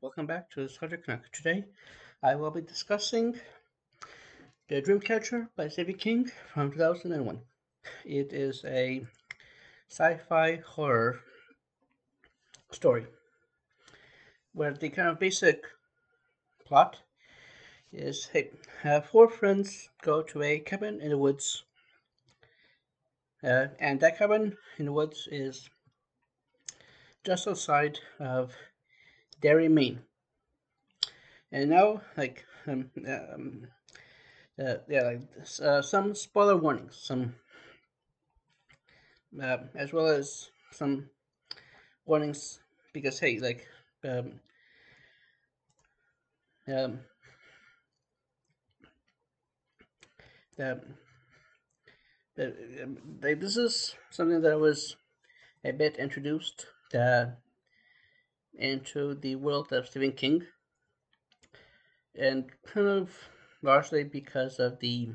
welcome back to the Subject Connect. Today, I will be discussing The Dreamcatcher by Stephen King from 2001. It is a sci-fi horror story where the kind of basic plot is hey, uh, four friends go to a cabin in the woods, uh, and that cabin in the woods is just outside of Derry, Maine. And now, like, um, um uh, yeah, like uh, some spoiler warnings, some uh, as well as some warnings because hey, like, um, um, um, like this is something that was a bit introduced uh, into the world of Stephen King, and kind of largely because of the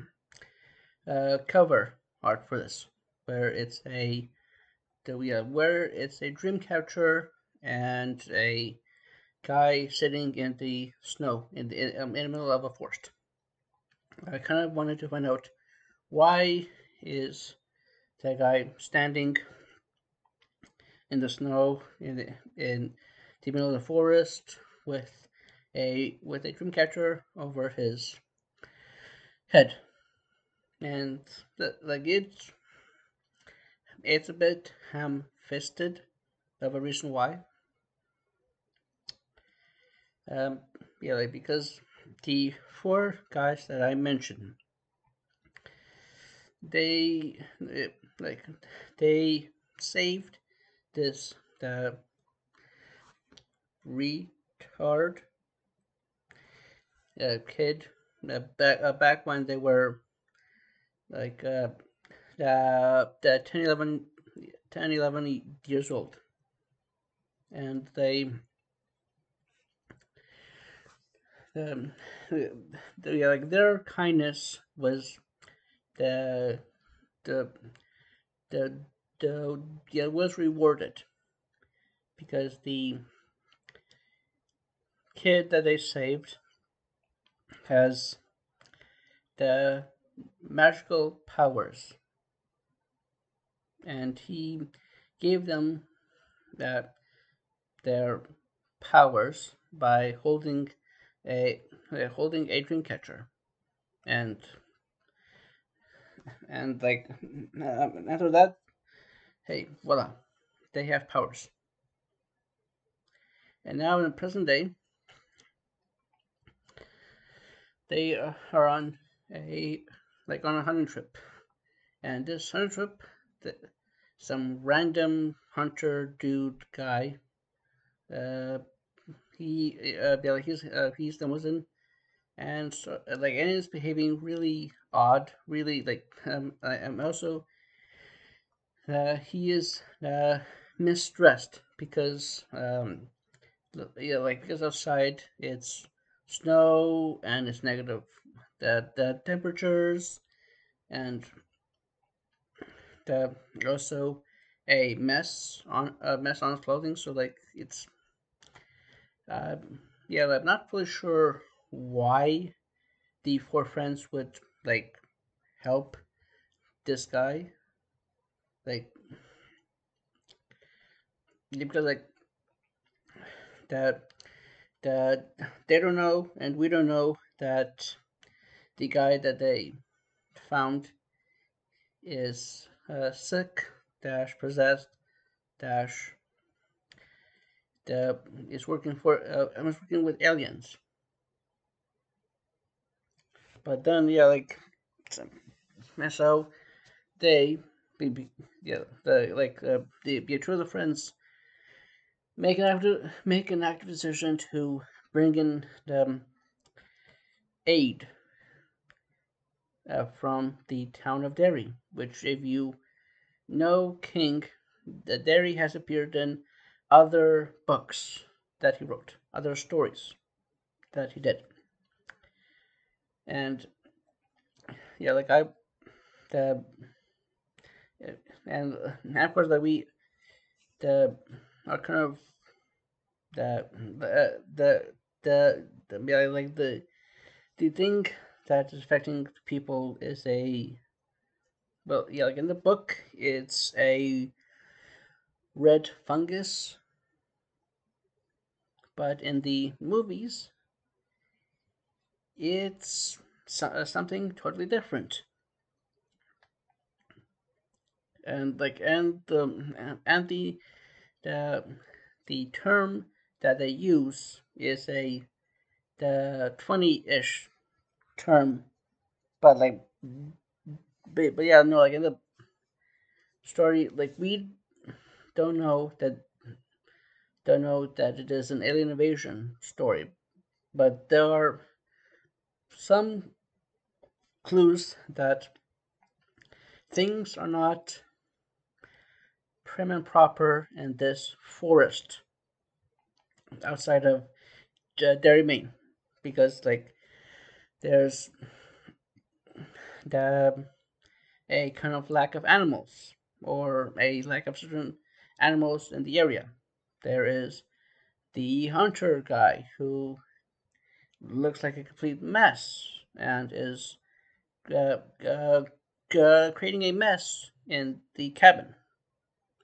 uh, cover art for this, where it's a yeah, where it's a dream catcher and a guy sitting in the snow in the in the middle of a forest. I kind of wanted to find out why is that guy standing in the snow in the, in middle of the forest with a with a dream catcher over his head, and the, like it's it's a bit ham-fisted of a reason why. Um, yeah, like because the four guys that I mentioned, they like they saved this the retard. Uh, kid back back when they were like uh, uh, 10, 11, 10, 11 years old, and they um, the, like their kindness was the the the the yeah was rewarded because the kid that they saved has the magical powers. And he gave them that their powers by holding a uh, holding a dream catcher and and like after that hey voila they have powers. And now in the present day they are on a like on a hunting trip. And this hunting trip the, some random hunter dude guy uh he uh yeah, he's uh, he's the Muslim and so like and is behaving really odd really like um I am also uh he is uh misdressed because um yeah like because outside it's snow and it's negative the, the temperatures and the also a mess on a mess on clothing. So like it's uh, yeah i'm not fully sure why the four friends would like help this guy. Like because like that that they don't know and we don't know that the guy that they found is uh, sick dash possessed dash the is working for uh, I was working with aliens. But then yeah like so they yeah the like uh, the, the friends make an active make an active decision to bring in the aid uh, from the town of Derry, which, if you know King, the Derry has appeared in other books that he wrote, other stories that he did, and yeah, like I, the and, and of course that we the are kind of that the the the, yeah, like the the thing that is affecting people is a well yeah like in the book it's a red fungus. But in the movies it's so, uh, something totally different. And like and the and the the the term that they use is a the 20-ish term but like but, but yeah no like in the story like we don't know that don't know that it is an alien invasion story but there are some clues that things are not prim and proper in this forest outside of Derry, Maine, because like there's the a kind of lack of animals or a lack of certain animals in the area. There is the hunter guy who looks like a complete mess and is uh, uh, uh, creating a mess in the cabin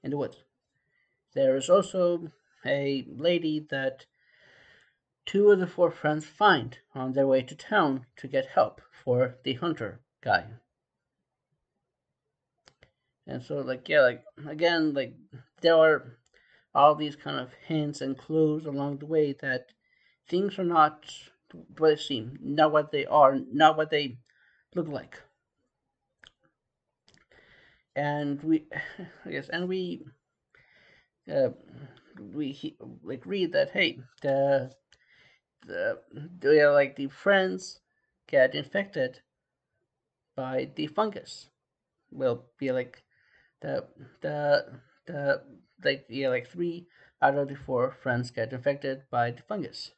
in the woods. There is also a lady that two of the four friends find on their way to town to get help for the hunter guy. And so, like, yeah, like, again, like, there are all these kind of hints and clues along the way that things are not what they seem, not what they are, not what they look like. And we, yes and we, uh, we like read that hey, the the, the like the friends get infected by the fungus. Will be like the the the like yeah like three out of the four friends get infected by the fungus.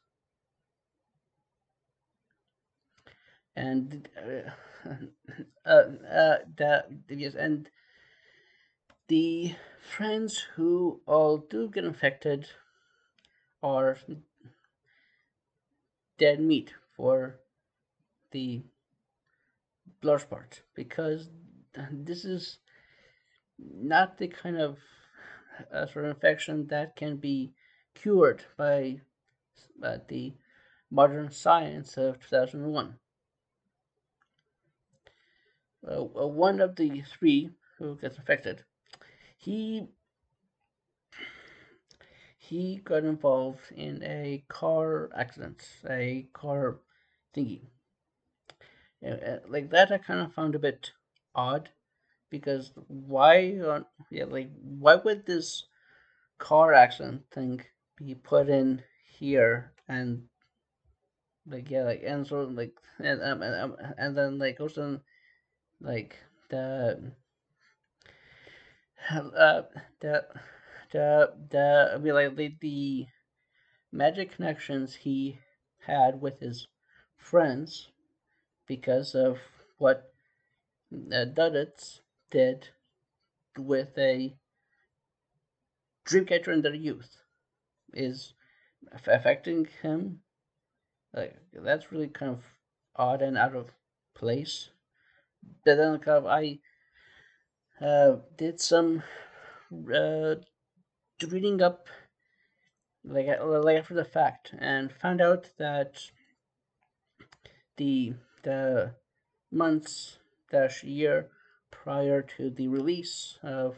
And uh, uh, uh, the yes, and the friends who all do get infected are dead meat for the large part because this is not the kind of uh, sort of infection that can be cured by uh, the modern science of 2001. Uh, one of the three who gets infected, he he got involved in a car accident, a car thingy. Uh, like that, I kind of found a bit odd because why, on, yeah, like why would this car accident thing be put in here and like yeah, like and so like and um, and, um, and then like also like the uh the the the like the, the magic connections he had with his friends because of what uh, Duddits did with a dreamcatcher in their youth is affecting him. Like that's really kind of odd and out of place. But then kind of I uh, did some uh, reading up like like after the fact and found out that the the months dash year prior to the release of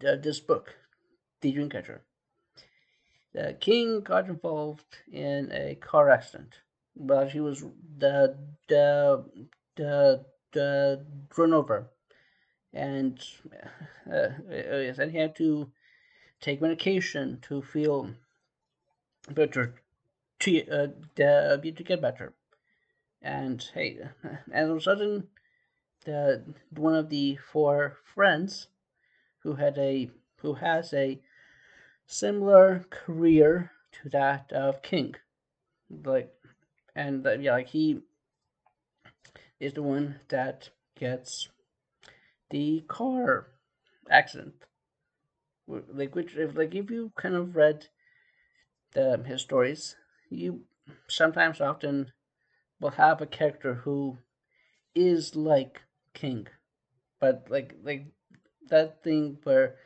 the, this book, The Dreamcatcher, the king got involved in a car accident while he was the the the, the run over, and uh, uh and he had to take medication to feel better, to uh, to get better. And hey, and all of a sudden, the one of the four friends who had a who has a similar career to that of King, like, and uh, yeah, like he is the one that gets the car accident like which if like if you kind of read the his stories, you sometimes often will have a character who is like King, but like like that thing where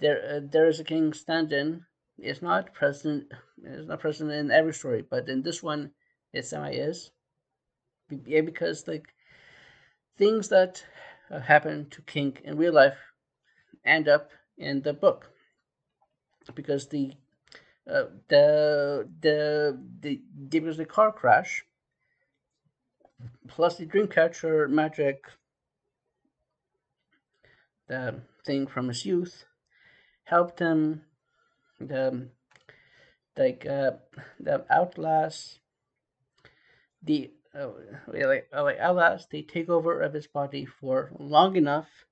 there uh, there is a king stand-in is not present is not present in every story, but in this one it semi is. Yeah, because like things that uh, happen to King in real life end up in the book. Because the uh, the the the because the car crash plus the dreamcatcher magic the thing from his youth helped him the like uh, the outlast the uh, like outlast the takeover of his body for long enough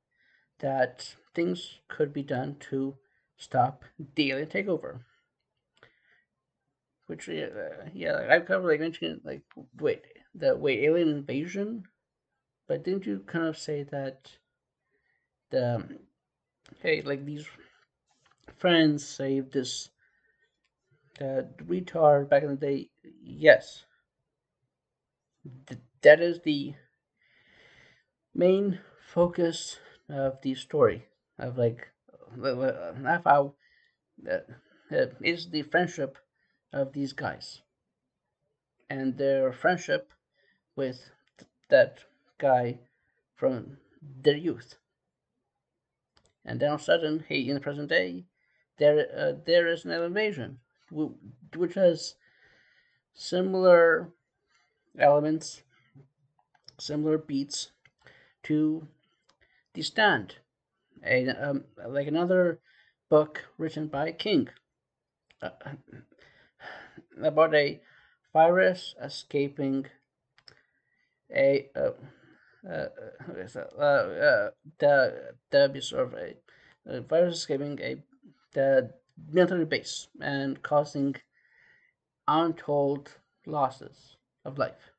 that things could be done to stop the alien takeover. Which uh, yeah, like I've covered like mentioned like wait the wait alien invasion, but didn't you kind of say that the hey like these friends saved this the retard back in the day? Yes, Th- that is the main focus of the story. Of like not how uh, is the friendship of these guys. And their friendship with that guy from their youth. And then all of a sudden hey in the present day there uh, there is an invasion which has similar elements similar beats to the stand a um, like another book written by King uh, about a virus escaping a uh, uh, uh, uh, the the of a, a virus escaping a the military base and causing untold losses of life.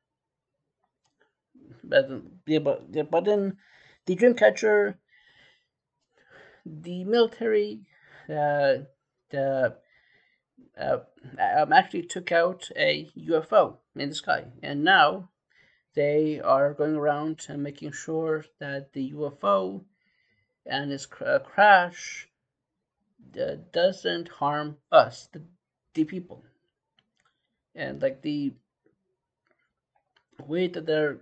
But yeah, but, yeah, but then the Dreamcatcher the military, uh, the uh, um, actually took out a UFO in the sky, and now they are going around and making sure that the UFO and its cr- uh, crash uh, doesn't harm us, the, the people. And like the way that they're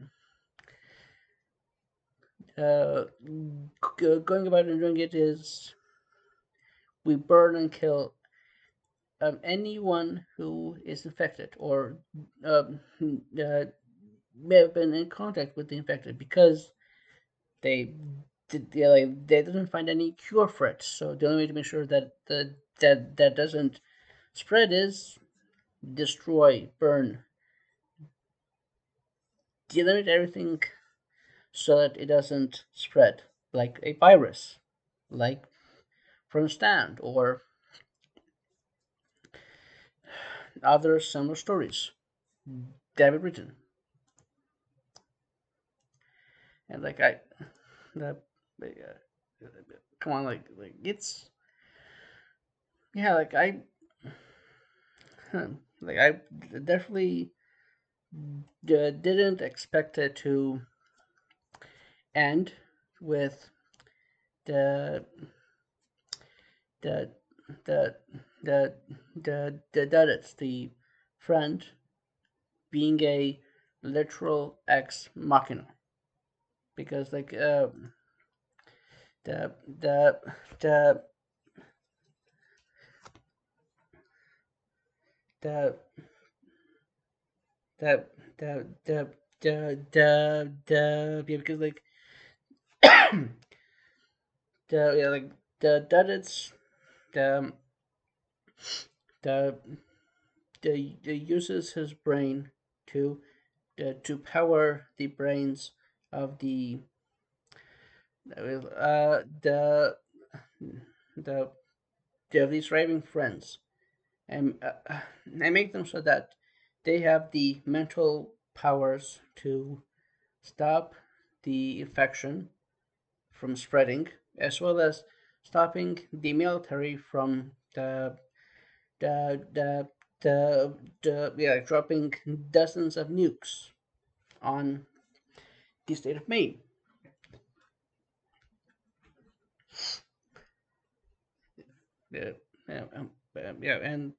uh, going about and doing it is we burn and kill um, anyone who is infected or um, uh, may have been in contact with the infected because they they, like, they didn't find any cure for it. So the only way to make sure that the, that that doesn't spread is destroy, burn, eliminate everything so that it doesn't spread like a virus, like from stand or other similar stories David written. And like I, the, uh, come on, like like it's, yeah, like I, like I definitely didn't expect it to end with the the the the the the Duddits, the friend, being a literal ex machina, because like uh, the the the the the the the the the the yeah, because like the yeah, like the that it's the the the, uses his brain to the, to power the brains of the uh the the of these raving friends. And uh, I make them so that they have the mental powers to stop the infection from spreading, as well as stopping the military from the the the the, the yeah, dropping dozens of nukes on the state of Maine. Yeah, yeah, um, um, yeah, and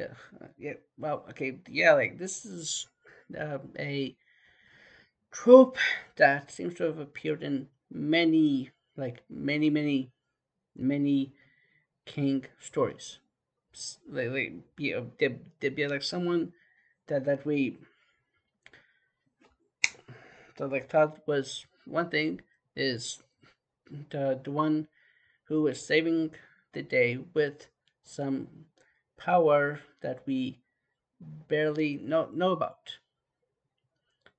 yeah, uh, yeah. Well, okay, yeah, like this is um, a trope that seems to have appeared in many, like many, many, many King stories. Like, like you know, they be like someone that that we that like thought was one thing is the the one who is saving the day with some power that we barely know know about.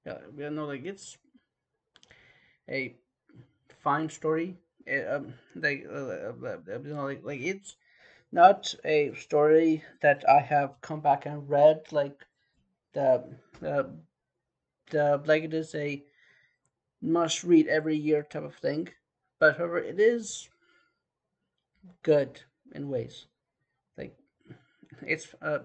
Yeah, we know like it's a fine story. It, um, like, uh, uh, uh, you know, like, like it's not a story that I have come back and read. Like the uh, the like it is a must read every year type of thing. But however, it is good in ways. It's uh,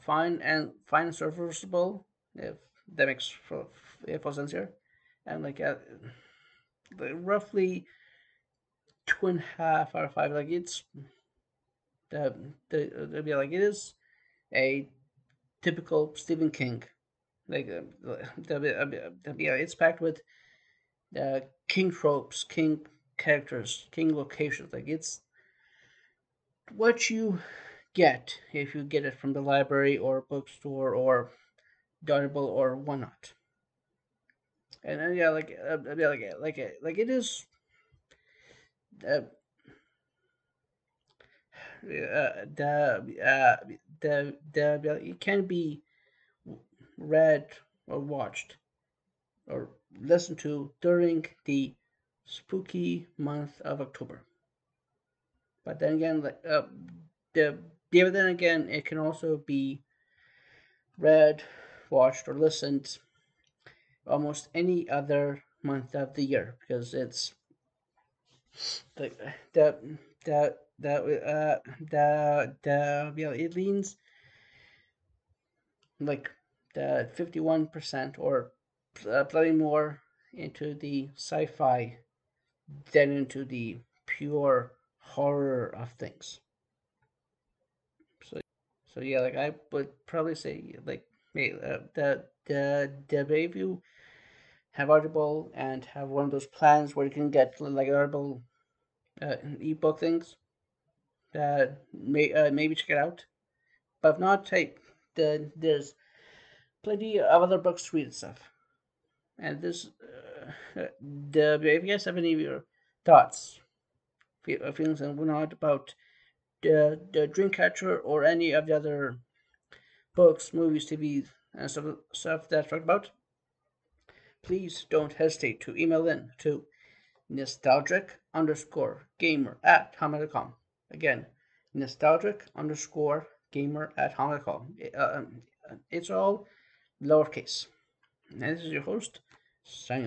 fine and fine serviceable if that makes for if sense here, and like uh, roughly two and a half out of five. Like it's the the yeah, like it is a typical Stephen King. Like uh, the, yeah, it's packed with uh, King tropes, King characters, King locations. Like it's what you get if you get it from the library or bookstore or Audible or whatnot. And uh, yeah, like uh, yeah, like like like it is. Uh, uh, the uh, the the it can be read or watched or listened to during the spooky month of October. But then again, uh, the but then again, it can also be read, watched, or listened almost any other month of the year because it's the that that the uh the the you it leans like the fifty one percent or uh, plenty more into the sci-fi than into the pure horror of things. So so yeah, like I would probably say like uh, the the the you have Audible and have one of those plans where you can get like Audible uh, ebook things, uh, may uh, maybe check it out. But if not, hey, the, there's plenty of other books to read and stuff. And this, uh, the if you guys have any of your thoughts, feelings, and whatnot about the the Dreamcatcher or any of the other books, movies, TV, and stuff stuff that I talked about, please don't hesitate to email in to nostalgic underscore gamer at hotmail.com. Again, nostalgic underscore gamer at hotmail.com. Uh, um, it's all lowercase. And this is your host, signing